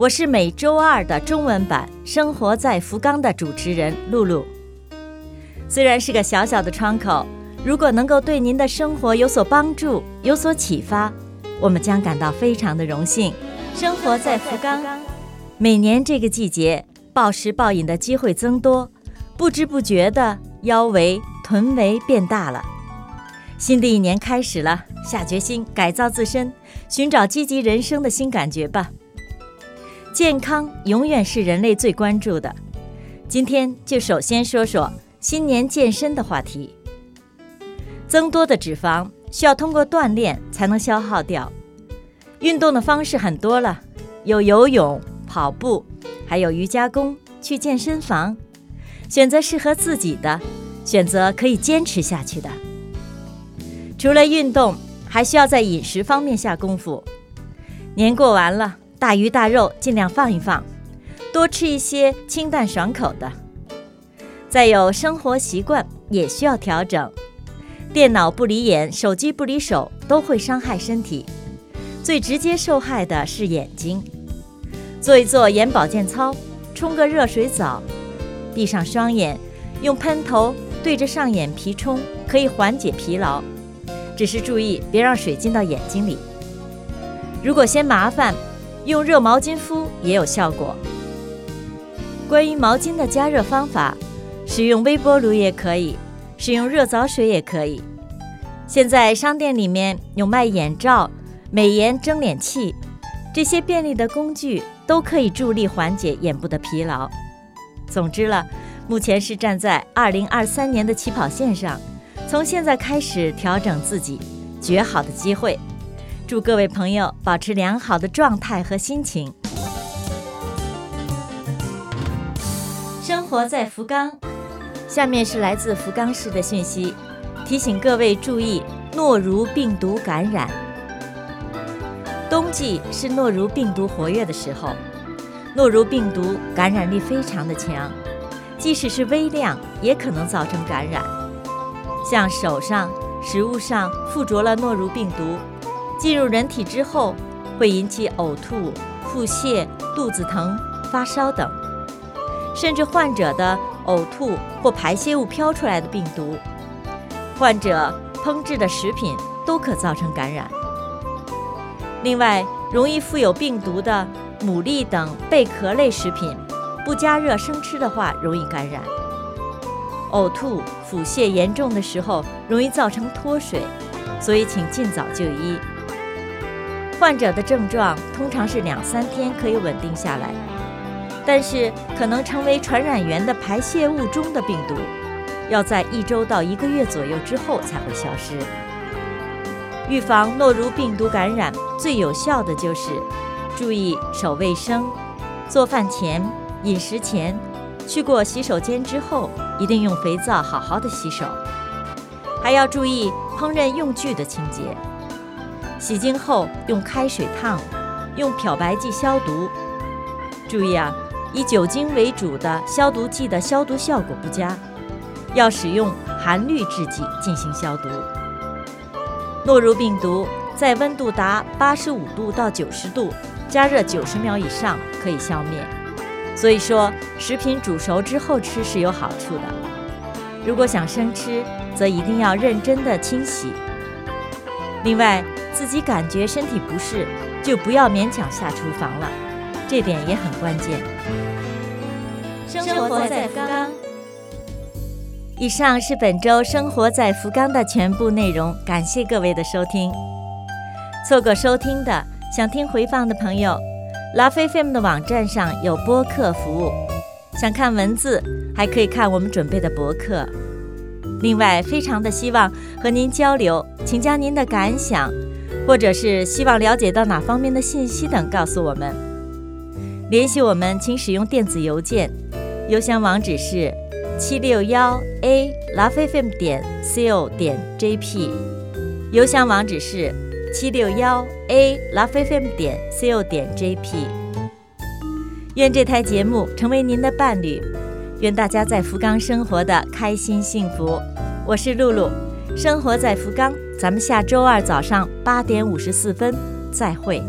我是每周二的中文版《生活在福冈》的主持人露露。虽然是个小小的窗口，如果能够对您的生活有所帮助、有所启发，我们将感到非常的荣幸。生活在福冈，每年这个季节，暴食暴饮的机会增多，不知不觉的腰围、臀围变大了。新的一年开始了，下决心改造自身，寻找积极人生的新感觉吧。健康永远是人类最关注的。今天就首先说说新年健身的话题。增多的脂肪需要通过锻炼才能消耗掉。运动的方式很多了，有游泳、跑步，还有瑜伽功、去健身房。选择适合自己的，选择可以坚持下去的。除了运动，还需要在饮食方面下功夫。年过完了。大鱼大肉尽量放一放，多吃一些清淡爽口的。再有生活习惯也需要调整，电脑不离眼，手机不离手，都会伤害身体。最直接受害的是眼睛。做一做眼保健操，冲个热水澡，闭上双眼，用喷头对着上眼皮冲，可以缓解疲劳。只是注意别让水进到眼睛里。如果嫌麻烦，用热毛巾敷也有效果。关于毛巾的加热方法，使用微波炉也可以，使用热澡水也可以。现在商店里面有卖眼罩、美颜蒸脸器，这些便利的工具都可以助力缓解眼部的疲劳。总之了，目前是站在2023年的起跑线上，从现在开始调整自己，绝好的机会。祝各位朋友保持良好的状态和心情。生活在福冈，下面是来自福冈市的讯息，提醒各位注意诺如病毒感染。冬季是诺如病毒活跃的时候，诺如病毒感染力非常的强，即使是微量也可能造成感染。像手上、食物上附着了诺如病毒。进入人体之后，会引起呕吐、腹泻、肚子疼、发烧等，甚至患者的呕吐或排泄物飘出来的病毒，患者烹制的食品都可造成感染。另外，容易附有病毒的牡蛎等贝壳类食品，不加热生吃的话容易感染。呕吐、腹泻严重的时候，容易造成脱水，所以请尽早就医。患者的症状通常是两三天可以稳定下来，但是可能成为传染源的排泄物中的病毒，要在一周到一个月左右之后才会消失。预防诺如病毒感染最有效的就是注意手卫生，做饭前、饮食前、去过洗手间之后，一定用肥皂好好的洗手，还要注意烹饪用具的清洁。洗净后用开水烫，用漂白剂消毒。注意啊，以酒精为主的消毒剂的消毒效果不佳，要使用含氯制剂进行消毒。诺如病毒在温度达八十五度到九十度，加热九十秒以上可以消灭。所以说，食品煮熟之后吃是有好处的。如果想生吃，则一定要认真的清洗。另外，自己感觉身体不适，就不要勉强下厨房了，这点也很关键。生活在福冈。以上是本周生活在福冈的全部内容，感谢各位的收听。错过收听的，想听回放的朋友，拉菲菲姆的网站上有播客服务，想看文字还可以看我们准备的博客。另外，非常的希望和您交流，请将您的感想。或者是希望了解到哪方面的信息等，告诉我们。联系我们，请使用电子邮件，邮箱网址是七六幺 a lovefm 点 co 点 jp。邮箱网址是七六幺 a lovefm 点 co 点 jp。愿这台节目成为您的伴侣，愿大家在福冈生活的开心幸福。我是露露，生活在福冈，咱们下周二早上八点五十四分再会。